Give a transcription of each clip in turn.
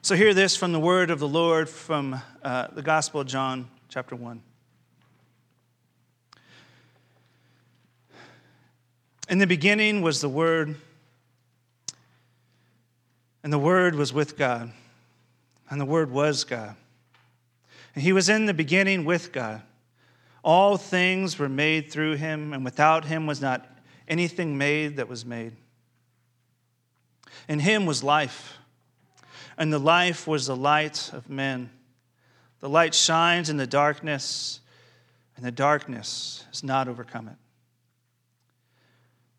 So, hear this from the word of the Lord from uh, the Gospel of John, chapter 1. In the beginning was the Word, and the Word was with God, and the Word was God. And He was in the beginning with God. All things were made through Him, and without Him was not anything made that was made. In Him was life and the life was the light of men. The light shines in the darkness, and the darkness has not overcome it.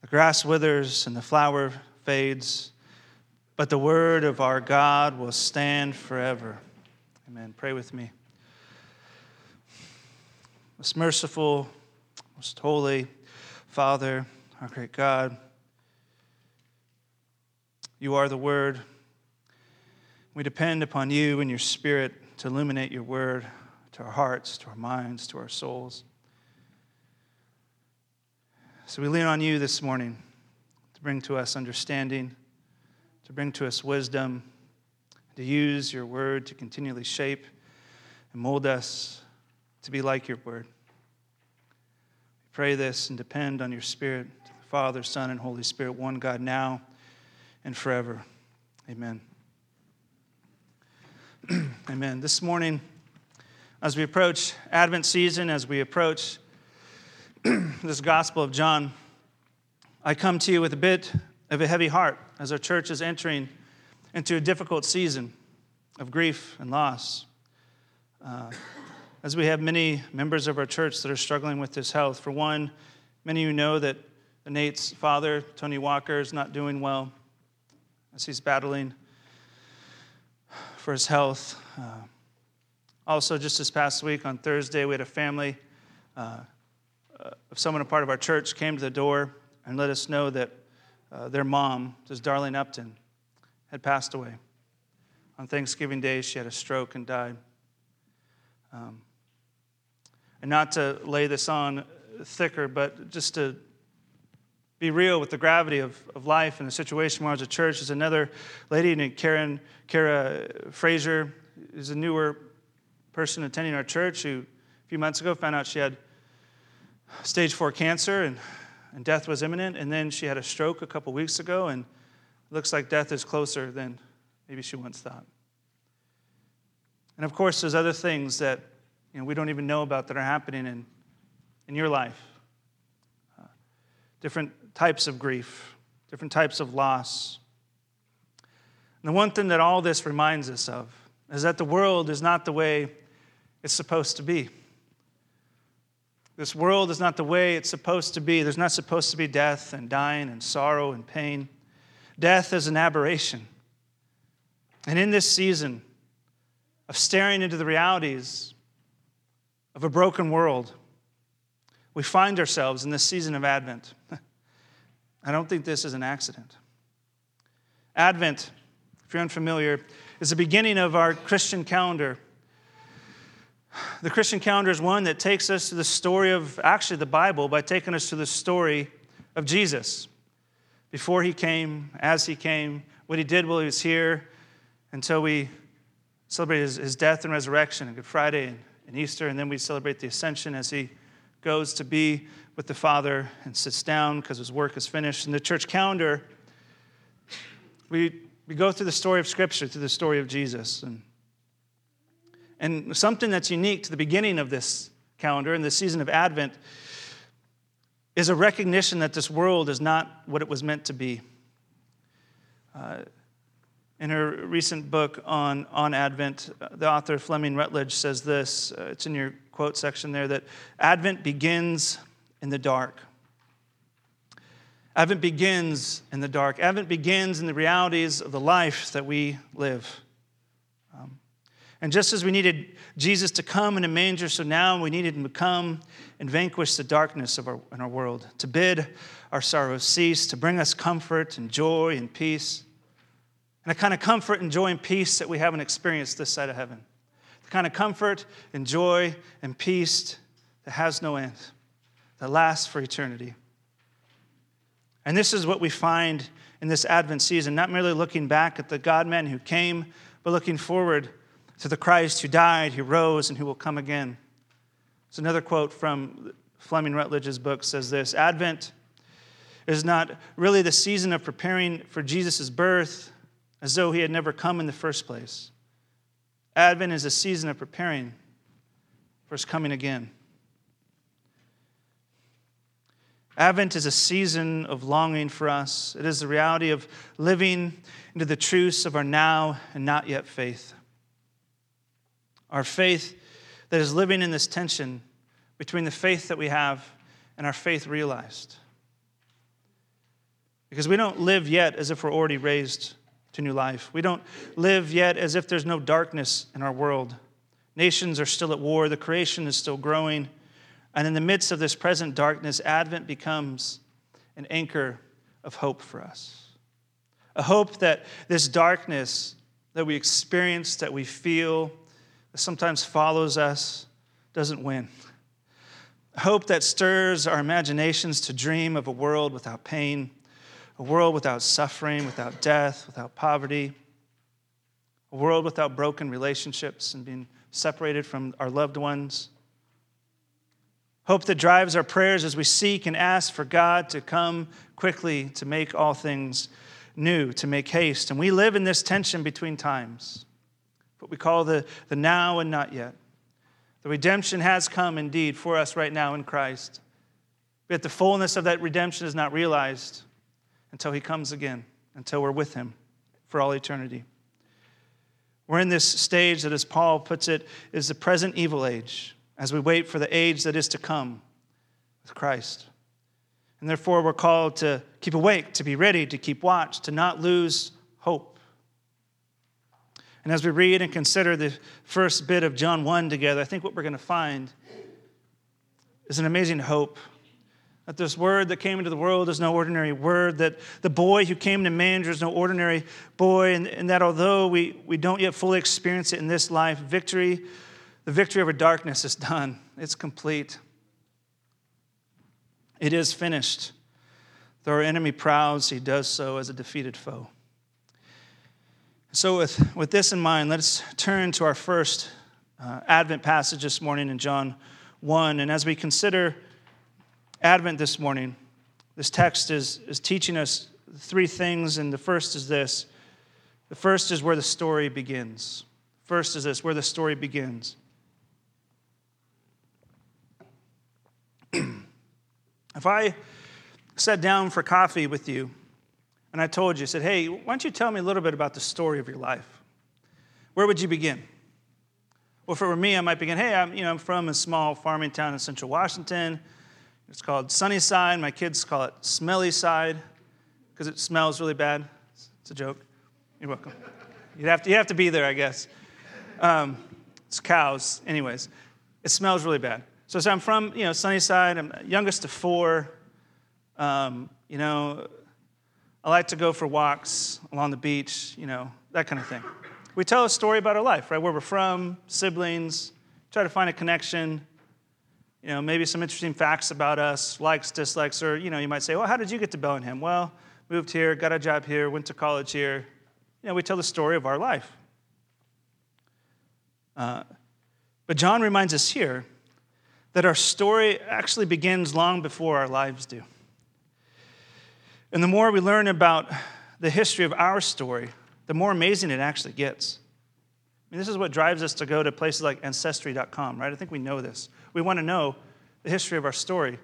The grass withers and the flower fades, but the word of our God will stand forever. Amen. Pray with me. Most merciful, most holy Father, our great God, you are the Word. We depend upon you and your Spirit to illuminate your word to our hearts, to our minds, to our souls. So we lean on you this morning to bring to us understanding, to bring to us wisdom, to use your word to continually shape and mold us to be like your word. We pray this and depend on your Spirit, Father, Son, and Holy Spirit, one God, now and forever. Amen. Amen. This morning, as we approach Advent season, as we approach this Gospel of John, I come to you with a bit of a heavy heart as our church is entering into a difficult season of grief and loss. Uh, as we have many members of our church that are struggling with this health. For one, many of you know that Nate's father, Tony Walker, is not doing well as he's battling for his health. Uh, also, just this past week on Thursday, we had a family uh, of someone, a part of our church, came to the door and let us know that uh, their mom, this Darlene Upton, had passed away. On Thanksgiving Day, she had a stroke and died. Um, and not to lay this on thicker, but just to be real with the gravity of, of life and the situation where I was at church. There's another lady named Karen, Kara Fraser, is a newer person attending our church who a few months ago found out she had stage four cancer and, and death was imminent. And then she had a stroke a couple weeks ago, and it looks like death is closer than maybe she once thought. And of course, there's other things that you know, we don't even know about that are happening in, in your life. Different types of grief, different types of loss. And the one thing that all this reminds us of is that the world is not the way it's supposed to be. This world is not the way it's supposed to be. There's not supposed to be death and dying and sorrow and pain. Death is an aberration. And in this season of staring into the realities of a broken world, we find ourselves in this season of Advent. I don't think this is an accident. Advent, if you're unfamiliar, is the beginning of our Christian calendar. The Christian calendar is one that takes us to the story of actually the Bible by taking us to the story of Jesus. Before he came, as he came, what he did while he was here, until we celebrate his, his death and resurrection on Good Friday and, and Easter, and then we celebrate the ascension as he goes to be with the Father and sits down because his work is finished. In the church calendar, we, we go through the story of Scripture, through the story of Jesus. And, and something that's unique to the beginning of this calendar and the season of Advent is a recognition that this world is not what it was meant to be. Uh, in her recent book on, on Advent, the author Fleming Rutledge says this uh, it's in your quote section there that Advent begins in the dark. Advent begins in the dark. Advent begins in the realities of the life that we live. Um, and just as we needed Jesus to come in a manger, so now we needed him to come and vanquish the darkness of our, in our world, to bid our sorrows cease, to bring us comfort and joy and peace. And a kind of comfort and joy and peace that we haven't experienced this side of heaven. Kind of comfort and joy and peace that has no end that lasts for eternity. And this is what we find in this Advent season, not merely looking back at the God man who came but looking forward to the Christ who died, who rose, and who will come again. It's another quote from Fleming Rutledge's book says this Advent is not really the season of preparing for Jesus' birth as though he had never come in the first place. Advent is a season of preparing for his coming again. Advent is a season of longing for us. It is the reality of living into the truths of our now and not yet faith. Our faith that is living in this tension between the faith that we have and our faith realized. Because we don't live yet as if we're already raised to new life. We don't live yet as if there's no darkness in our world. Nations are still at war, the creation is still growing. And in the midst of this present darkness, Advent becomes an anchor of hope for us. A hope that this darkness that we experience, that we feel, that sometimes follows us, doesn't win. A hope that stirs our imaginations to dream of a world without pain, a world without suffering, without death, without poverty, a world without broken relationships and being separated from our loved ones Hope that drives our prayers as we seek and ask for God to come quickly to make all things new, to make haste. And we live in this tension between times, what we call the, the now and not yet. The redemption has come indeed for us right now in Christ. Yet the fullness of that redemption is not realized until he comes again, until we're with him for all eternity. We're in this stage that, as Paul puts it, is the present evil age as we wait for the age that is to come with Christ. And therefore, we're called to keep awake, to be ready, to keep watch, to not lose hope. And as we read and consider the first bit of John 1 together, I think what we're going to find is an amazing hope. That this word that came into the world is no ordinary word, that the boy who came to manger is no ordinary boy, and, and that although we, we don't yet fully experience it in this life, victory the victory over darkness is done, it's complete. It is finished. Though our enemy prowls, he does so as a defeated foe. So, with, with this in mind, let's turn to our first uh, Advent passage this morning in John 1. And as we consider Advent this morning, this text is, is teaching us three things. And the first is this the first is where the story begins. First is this where the story begins. if I sat down for coffee with you and I told you, I said, hey, why don't you tell me a little bit about the story of your life? Where would you begin? Well, for me, I might begin, hey, I'm, you know, I'm from a small farming town in central Washington. It's called Sunnyside. My kids call it Smelly Side because it smells really bad. It's a joke. You're welcome. You'd have to, you have to be there, I guess. Um, it's cows. Anyways, it smells really bad. So, so I'm from, you know, Sunnyside. I'm youngest of four. Um, you know, I like to go for walks along the beach, you know, that kind of thing. We tell a story about our life, right? Where we're from, siblings, try to find a connection. You know, maybe some interesting facts about us, likes, dislikes, or, you know, you might say, well, how did you get to Bellingham? Well, moved here, got a job here, went to college here. You know, we tell the story of our life. Uh, but John reminds us here that our story actually begins long before our lives do. And the more we learn about the history of our story, the more amazing it actually gets. I mean, this is what drives us to go to places like ancestry.com, right? I think we know this. We want to know the history of our story.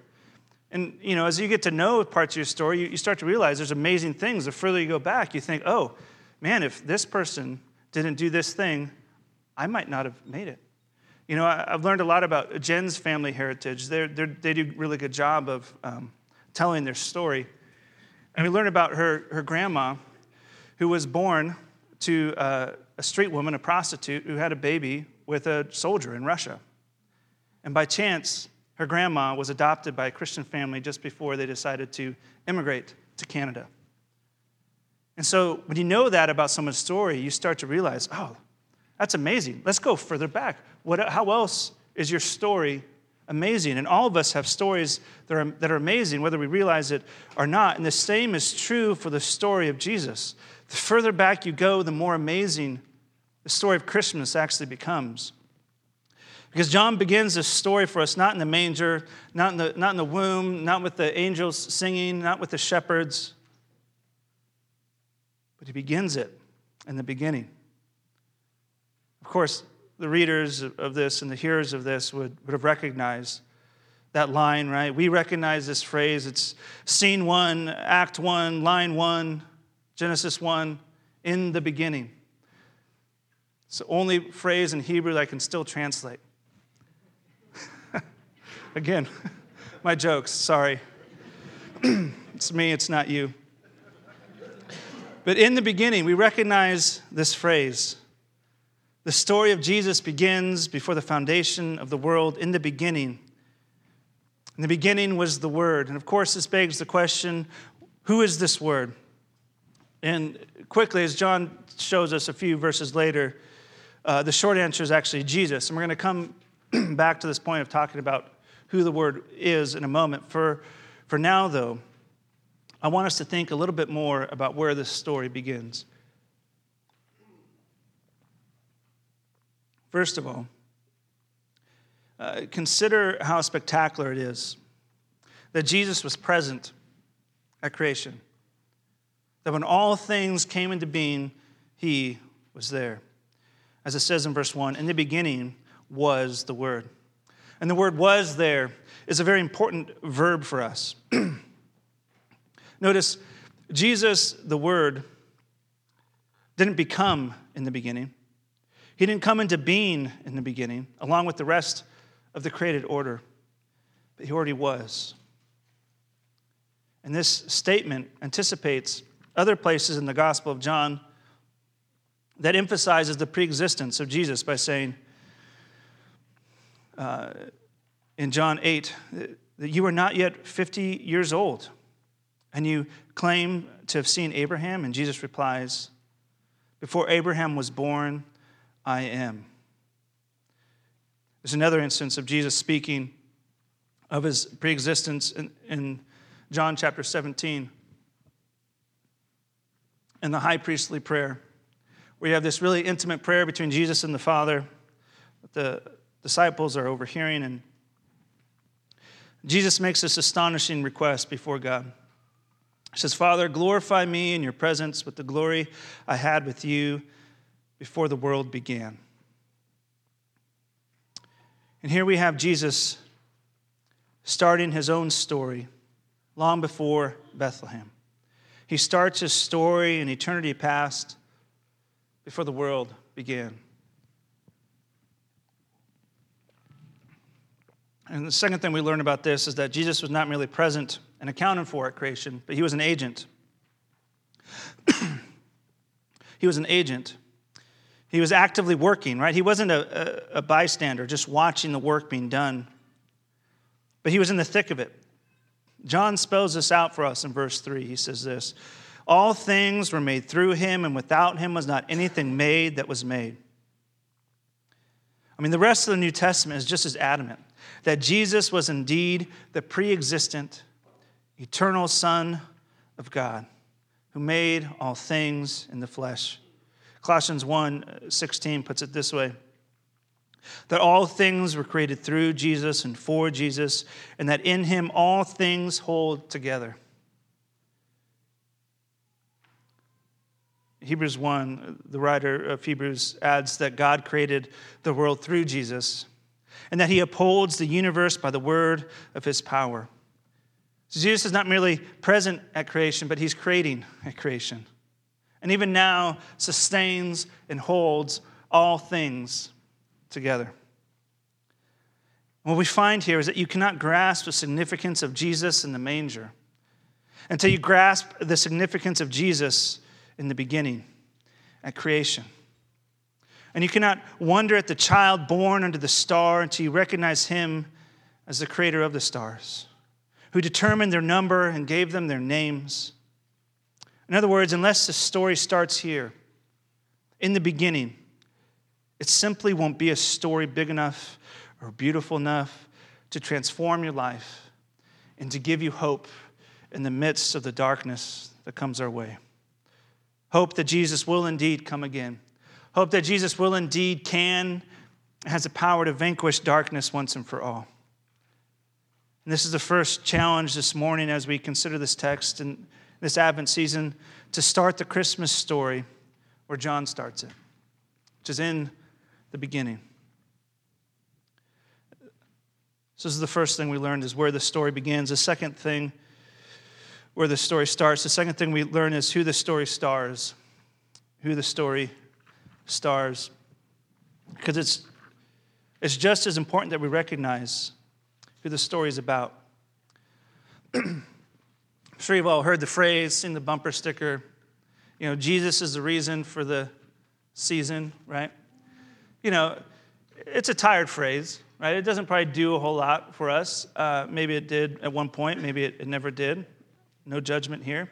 And, you know, as you get to know parts of your story, you, you start to realize there's amazing things. The further you go back, you think, oh, man, if this person didn't do this thing, I might not have made it. You know, I've learned a lot about Jen's family heritage. They're, they're, they do a really good job of um, telling their story. And we learn about her, her grandma, who was born to uh, a street woman, a prostitute, who had a baby with a soldier in Russia. And by chance, her grandma was adopted by a Christian family just before they decided to immigrate to Canada. And so when you know that about someone's story, you start to realize, oh, that's amazing. Let's go further back. What, how else is your story amazing? And all of us have stories that are, that are amazing, whether we realize it or not. And the same is true for the story of Jesus. The further back you go, the more amazing the story of Christmas actually becomes. Because John begins this story for us not in the manger, not in the, not in the womb, not with the angels singing, not with the shepherds, but he begins it in the beginning. Of course, the readers of this and the hearers of this would, would have recognized that line, right? We recognize this phrase. It's scene one, act one, line one, Genesis 1, in the beginning. It's the only phrase in Hebrew that I can still translate. Again, my jokes, sorry. it's me, it's not you. But in the beginning, we recognize this phrase. The story of Jesus begins before the foundation of the world. In the beginning, in the beginning was the Word. And of course, this begs the question who is this Word? And quickly, as John shows us a few verses later, uh, the short answer is actually Jesus. And we're going to come back to this point of talking about who the Word is in a moment. For, for now, though, I want us to think a little bit more about where this story begins. First of all, uh, consider how spectacular it is that Jesus was present at creation. That when all things came into being, he was there. As it says in verse 1, in the beginning was the Word. And the word was there is a very important verb for us. Notice, Jesus, the Word, didn't become in the beginning. He didn't come into being in the beginning, along with the rest of the created order, but he already was. And this statement anticipates other places in the Gospel of John that emphasizes the preexistence of Jesus by saying uh, in John 8 that you are not yet 50 years old and you claim to have seen Abraham? And Jesus replies, Before Abraham was born, I am. There's another instance of Jesus speaking of his preexistence in, in John chapter 17 in the high priestly prayer, where you have this really intimate prayer between Jesus and the Father the disciples are overhearing. And Jesus makes this astonishing request before God. He says, Father, glorify me in your presence with the glory I had with you before the world began. And here we have Jesus starting his own story long before Bethlehem. He starts his story in eternity past before the world began. And the second thing we learn about this is that Jesus was not merely present and accounted for at creation, but he was an agent. he was an agent. He was actively working, right? He wasn't a, a, a, bystander just watching the work being done, but he was in the thick of it. John spells this out for us in verse 3. He says this All things were made through him, and without him was not anything made that was made. I mean, the rest of the New Testament is just as adamant that Jesus was indeed the pre existent, eternal Son of God who made all things in the flesh. Colossians 1 uh, 16 puts it this way that all things were created through Jesus and for Jesus, and that in him all things hold together. Hebrews 1, uh, the writer of Hebrews adds that God created the world through Jesus and that he upholds the universe by the word of his power. So Jesus is not merely present at creation, but he's creating at creation and even now sustains and holds all things together. What we find here is that you cannot grasp the significance of Jesus in the manger until you grasp the significance of Jesus in the beginning, at creation. And you cannot wonder at the child born under the star until you recognize him as the creator of the stars, who determined their number and gave them their names. In other words, unless the story starts here, in the beginning, it simply won't be a story big enough or beautiful enough to transform your life and to give you hope in the midst of the darkness that comes our way. Hope that Jesus will indeed come again. Hope that Jesus will indeed can, has the power to vanquish darkness once and for all. And this is the first challenge this morning as we consider this text and this Advent season to start the Christmas story where John starts it, which is in the beginning. So, this is the first thing we learned is where the story begins. The second thing, where the story starts. The second thing we learn is who the story stars. Who the story stars. Because it's, it's just as important that we recognize who the story is about. I'm sure you've all heard the phrase, seen the bumper sticker, you know, Jesus is the reason for the season, right? You know, it's a tired phrase, right? It doesn't probably do a whole lot for us. Uh, maybe it did at one point, maybe it, it never did. No judgment here.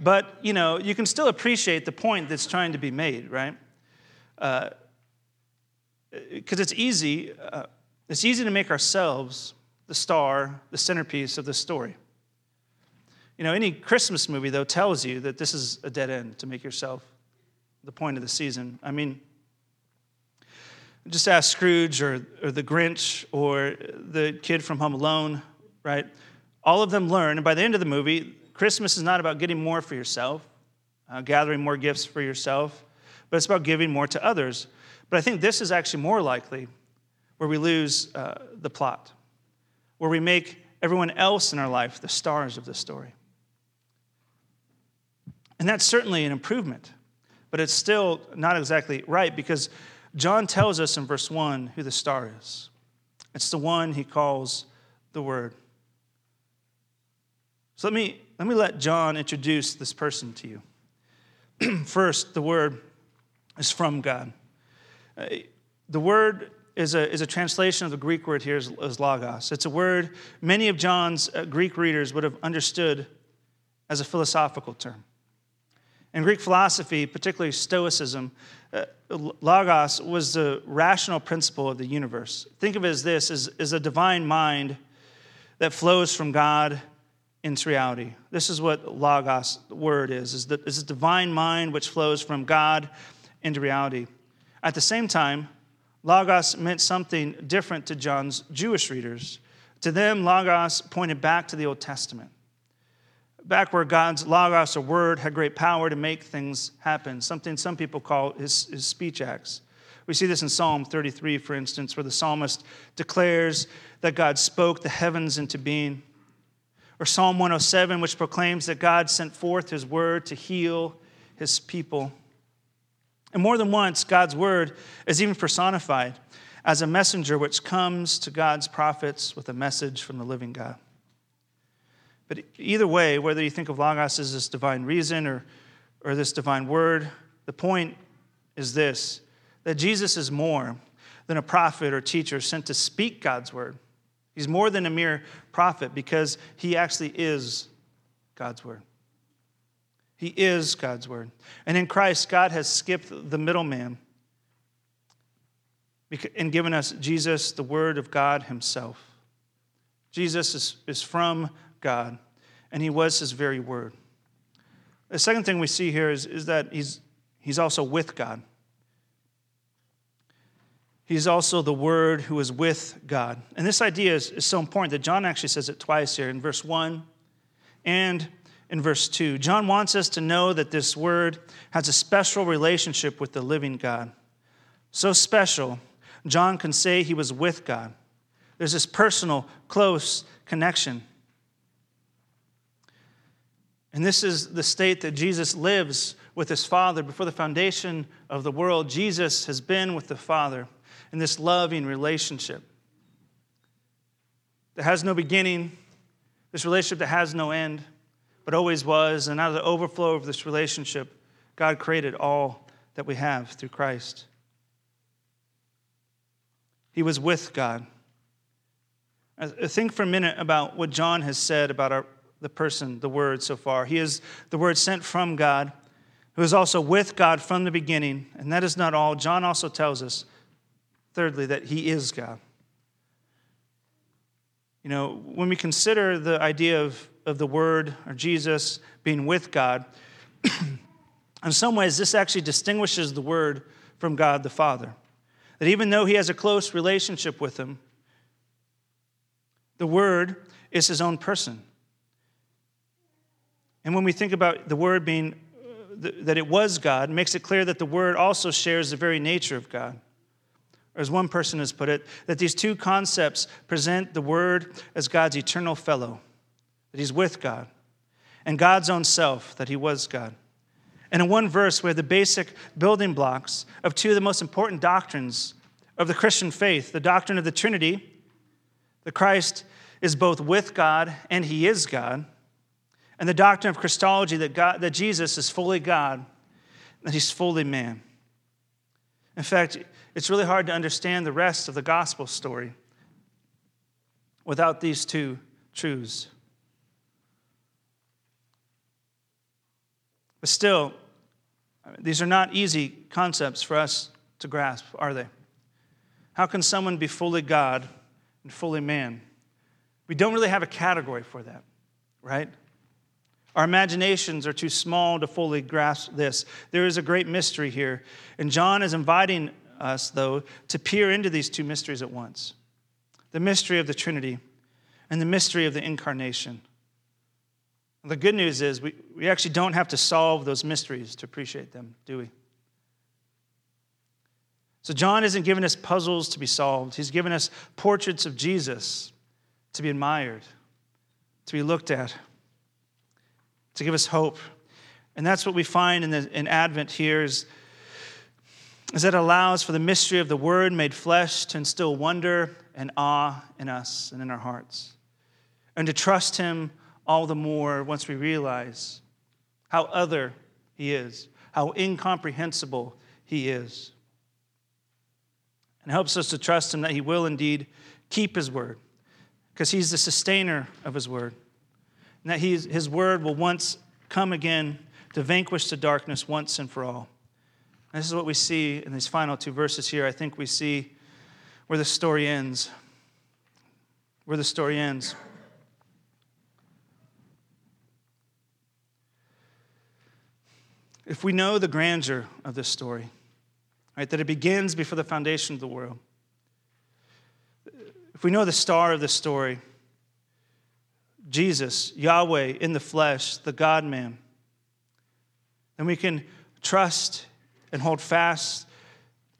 But, you know, you can still appreciate the point that's trying to be made, right? Because uh, it's easy, uh, it's easy to make ourselves the star, the centerpiece of the story. You know, any Christmas movie, though, tells you that this is a dead end to make yourself the point of the season. I mean, just ask Scrooge or, or the Grinch or the kid from Home Alone, right? All of them learn, and by the end of the movie, Christmas is not about getting more for yourself, uh, gathering more gifts for yourself, but it's about giving more to others. But I think this is actually more likely where we lose uh, the plot, where we make everyone else in our life the stars of the story. And that's certainly an improvement, but it's still not exactly right because John tells us in verse 1 who the star is. It's the one he calls the Word. So let me, let me let John introduce this person to you. First, the Word is from God. Uh, the Word is a, is a translation of the Greek word here as, as logos. It's a word many of John's uh, Greek readers would have understood as a philosophical term. In Greek philosophy, particularly Stoicism, uh, logos was the rational principle of the universe. Think of it as this as, as a divine mind that flows from God into reality. This is what logos the word is, is, the, is a divine mind which flows from God into reality. At the same time, logos meant something different to John's Jewish readers. To them, logos pointed back to the Old Testament back where God's logos or word had great power to make things happen, something some people call his, his speech acts. We see this in Psalm 33, for instance, where the psalmist declares that God spoke the heavens into being. Or Psalm 107, which proclaims that God sent forth his word to heal his people. And more than once, God's word is even personified as a messenger which comes to God's prophets with a message from the living God. But either way, whether you think of Logos as this divine reason or, or this divine word, the point is this that Jesus is more than a prophet or teacher sent to speak God's word. He's more than a mere prophet because he actually is God's word. He is God's word. And in Christ, God has skipped the middleman and given us Jesus, the word of God himself. Jesus is, is from God, and he was his very word. The second thing we see here is, is that he's, he's also with God. He's also the Word who is with God. And this idea is, is so important that John actually says it twice here in verse 1 and in verse 2. John wants us to know that this Word has a special relationship with the living God. So special, John can say he was with God. There's this personal, close connection. And this is the state that Jesus lives with his Father. Before the foundation of the world, Jesus has been with the Father in this loving relationship that has no beginning, this relationship that has no end, but always was. And out of the overflow of this relationship, God created all that we have through Christ. He was with God. Uh, think for a minute about what John has said about our the person, the Word so far. He is the Word sent from God, who is also with God from the beginning. And that is not all. John also tells us, thirdly, that He is God. You know, when we consider the idea of, of the Word or Jesus being with God, in some ways, this actually distinguishes the Word from God the Father. That even though he has a close relationship with him, the Word is his own person. And when we think about the Word being uh, that it was God, makes it clear that the Word also shares the very nature of God. As one person has put it, that these two concepts present the Word as God's eternal fellow, that he's with God, and God's own self, that he was God. And in one verse, we have the basic building blocks of two of the most important doctrines of the Christian faith the doctrine of the Trinity, the Christ is both with God and he is God. And the doctrine of Christology that, God, that Jesus is fully God, that he's fully man. In fact, it's really hard to understand the rest of the gospel story without these two truths. But still, these are not easy concepts for us to grasp, are they? How can someone be fully God and fully man? We don't really have a category for that, right? Our imaginations are too small to fully grasp this. There is a great mystery here. And John is inviting us, though, to peer into these two mysteries at once the mystery of the Trinity and the mystery of the incarnation. The good news is we, we actually don't have to solve those mysteries to appreciate them, do we? So, John isn't giving us puzzles to be solved, he's given us portraits of Jesus to be admired, to be looked at, to give us hope. And that's what we find in, the, in Advent here is, is that it allows for the mystery of the Word made flesh to instill wonder and awe in us and in our hearts, and to trust Him all the more once we realize how other He is, how incomprehensible He is. And helps us to trust Him that He will indeed keep His Word because he's the sustainer of his word. And that his word will once come again to vanquish the darkness once and for all. And this is what we see in these final two verses here. I think we see where the story ends. Where the story ends. If we know the grandeur of this story, right, that it begins before the foundation of the world, if we know the star of the story, Jesus, Yahweh in the flesh, the God man, then we can trust and hold fast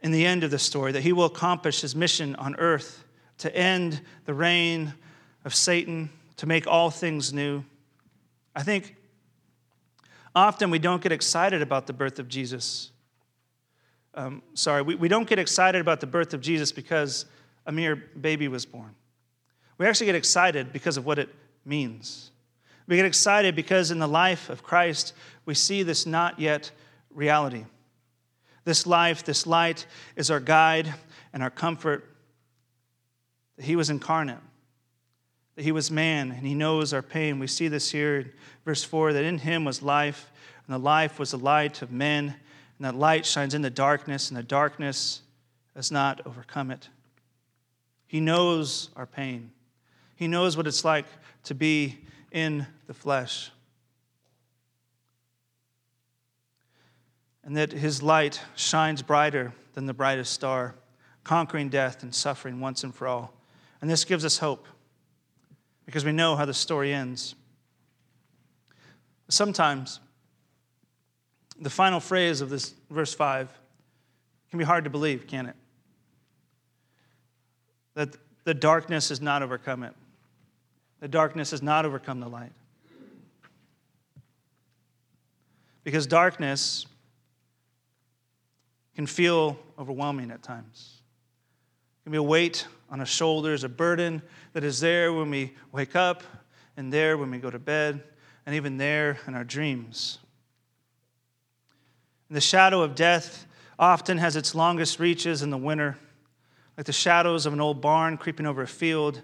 in the end of the story that he will accomplish his mission on earth to end the reign of Satan, to make all things new. I think often we don't get excited about the birth of Jesus. Um, sorry, we, we don't get excited about the birth of Jesus because a mere baby was born. We actually get excited because of what it means. We get excited because in the life of Christ, we see this not yet reality. This life, this light, is our guide and our comfort. He was incarnate, that He was man, and He knows our pain. We see this here in verse 4 that in Him was life, and the life was the light of men, and that light shines in the darkness, and the darkness has not overcome it. He knows our pain. He knows what it's like to be in the flesh. And that his light shines brighter than the brightest star, conquering death and suffering once and for all. And this gives us hope because we know how the story ends. Sometimes the final phrase of this verse 5 can be hard to believe, can it? that the darkness has not overcome it. The darkness has not overcome the light. Because darkness can feel overwhelming at times. Can be a weight on our shoulders, a burden that is there when we wake up, and there when we go to bed, and even there in our dreams. And the shadow of death often has its longest reaches in the winter like the shadows of an old barn creeping over a field,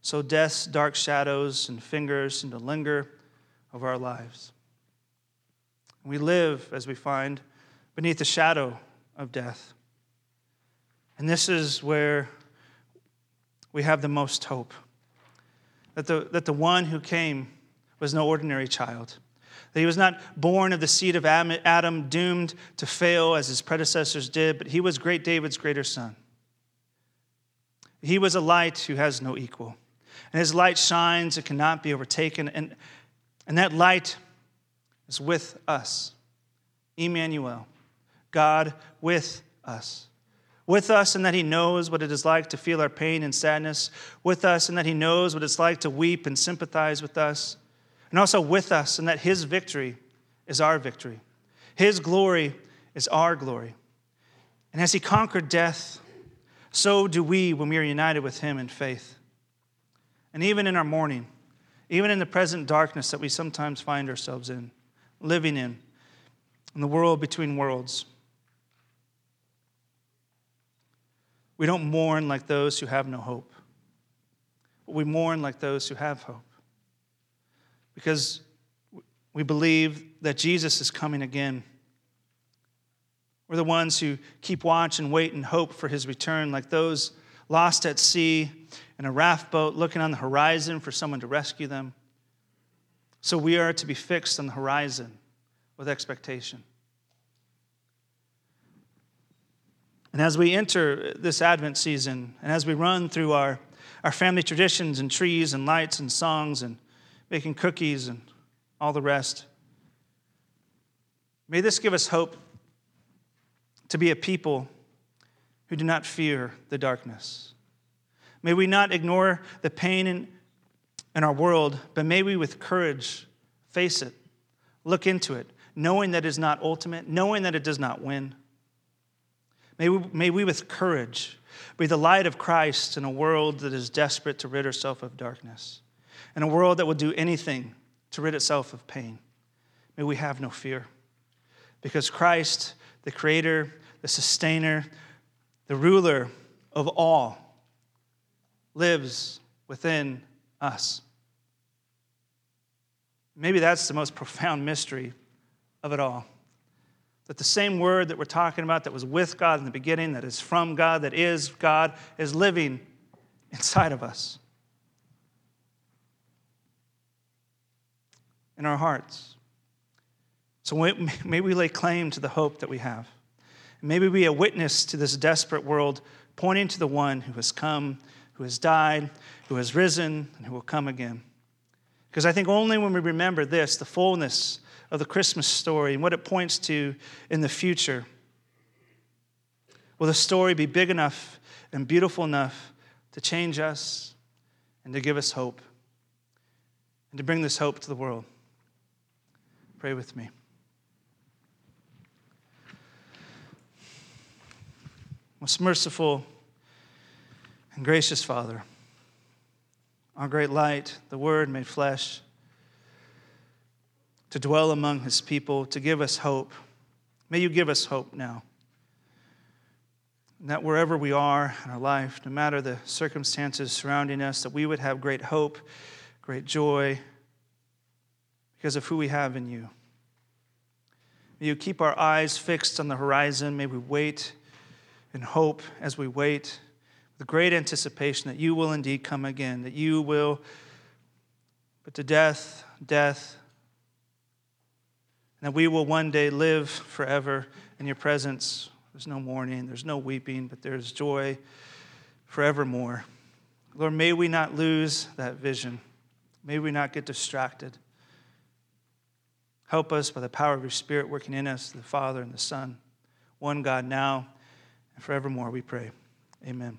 so death's dark shadows and fingers seem to linger over our lives. We live, as we find, beneath the shadow of death. And this is where we have the most hope that the, that the one who came was no ordinary child, That he was not born of the seed of Adam, doomed to fail as his predecessors did, but he was great David's greater son. He was a light who has no equal. And his light shines, it cannot be overtaken. And, and that light is with us. Emmanuel, God with us. With us, in that He knows what it is like to feel our pain and sadness. With us, in that He knows what it's like to weep and sympathize with us. And also with us, in that His victory is our victory. His glory is our glory. And as He conquered death, so do we when we are united with Him in faith. And even in our mourning, even in the present darkness that we sometimes find ourselves in, living in, in the world between worlds, we don't mourn like those who have no hope. But we mourn like those who have hope. Because we believe that Jesus is coming again. We're the ones who keep watch and wait and hope for his return, like those lost at sea in a raft boat looking on the horizon for someone to rescue them. So we are to be fixed on the horizon with expectation. And as we enter this Advent season, and as we run through our, our family traditions and trees and lights and songs and making cookies and all the rest, may this give us hope to be a people who do not fear the darkness. May we not ignore the pain in, in our world, but may we with courage face it, look into it, knowing that it is not ultimate, knowing that it does not win. May we, may we with courage be the light of Christ in a world that is desperate to rid itself of darkness, in a world that will do anything to rid itself of pain. May we have no fear. Because Christ, the Creator, the Sustainer, the ruler of all, lives within us. Maybe that's the most profound mystery of it all. That the same word that we're talking about, that was with God in the beginning, that is from God, that is God, is living inside of us. In our hearts. So may we lay claim to the hope that we have. Maybe be a witness to this desperate world, pointing to the one who has come who has died, who has risen, and who will come again. Because I think only when we remember this, the fullness of the Christmas story and what it points to in the future, will the story be big enough and beautiful enough to change us and to give us hope and to bring this hope to the world. Pray with me. Most merciful and gracious Father, our great light, the Word made flesh, to dwell among His people, to give us hope. May you give us hope now. And that wherever we are in our life, no matter the circumstances surrounding us, that we would have great hope, great joy because of who we have in you. May you keep our eyes fixed on the horizon. May we wait in hope as we wait with great anticipation that you will indeed come again, that you will put to death, death, that we will one day live forever in your presence. There's no mourning, there's no weeping, but there's joy forevermore. Lord, may we not lose that vision. May we not get distracted. Help us by the power of your Spirit working in us, the Father and the Son, one God now and forevermore, we pray. Amen.